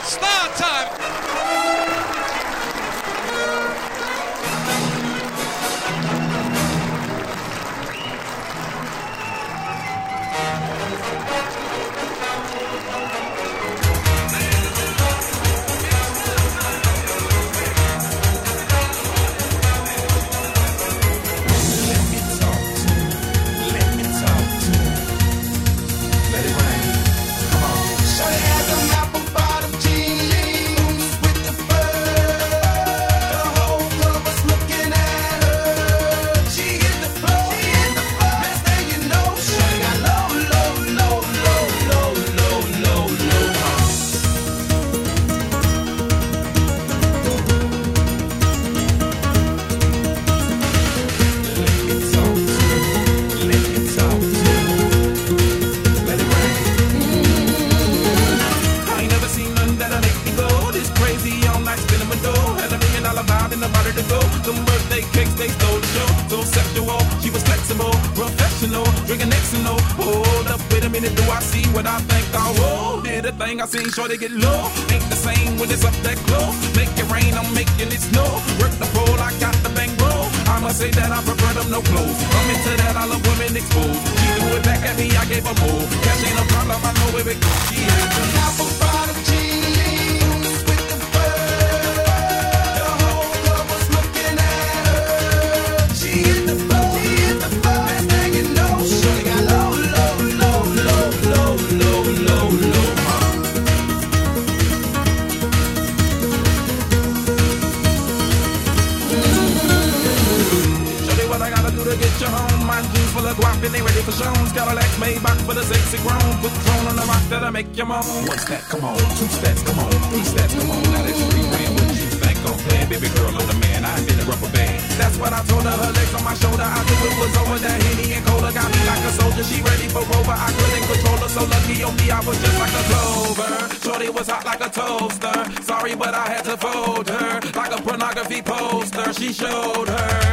It's star time. So sexual, she was flexible, professional, drinking Xano. Hold up, wait a minute, do I see what I think I will? Did a thing I seen, sure they get low. Ain't the same when it's up that close. Make it rain, I'm making it snow. Work the pole, I got the bang bankroll. I must say that I prefer them no clothes. I'm into that, I love women exposed. She threw it back at me, I gave more. Cash ain't a problem, I know where it goes. She had the apple and they ready for shows. got Cadillac made back for the sexy grown. Put throne on the rock that'll make you moan. One step, come on. Two steps, come on. Three steps, come on. Now that's three grand. What you think I'm playing? Baby girl, I'm the man. I did a rubber band. That's what I told her. Her legs on my shoulder. I knew it was over. That Henny and Cola got me like a soldier. She ready for Rover. I couldn't control her. So lucky on me, I was just like a clover. Shorty was hot like a toaster. Sorry, but I had to fold her. Like a pornography poster. She showed her.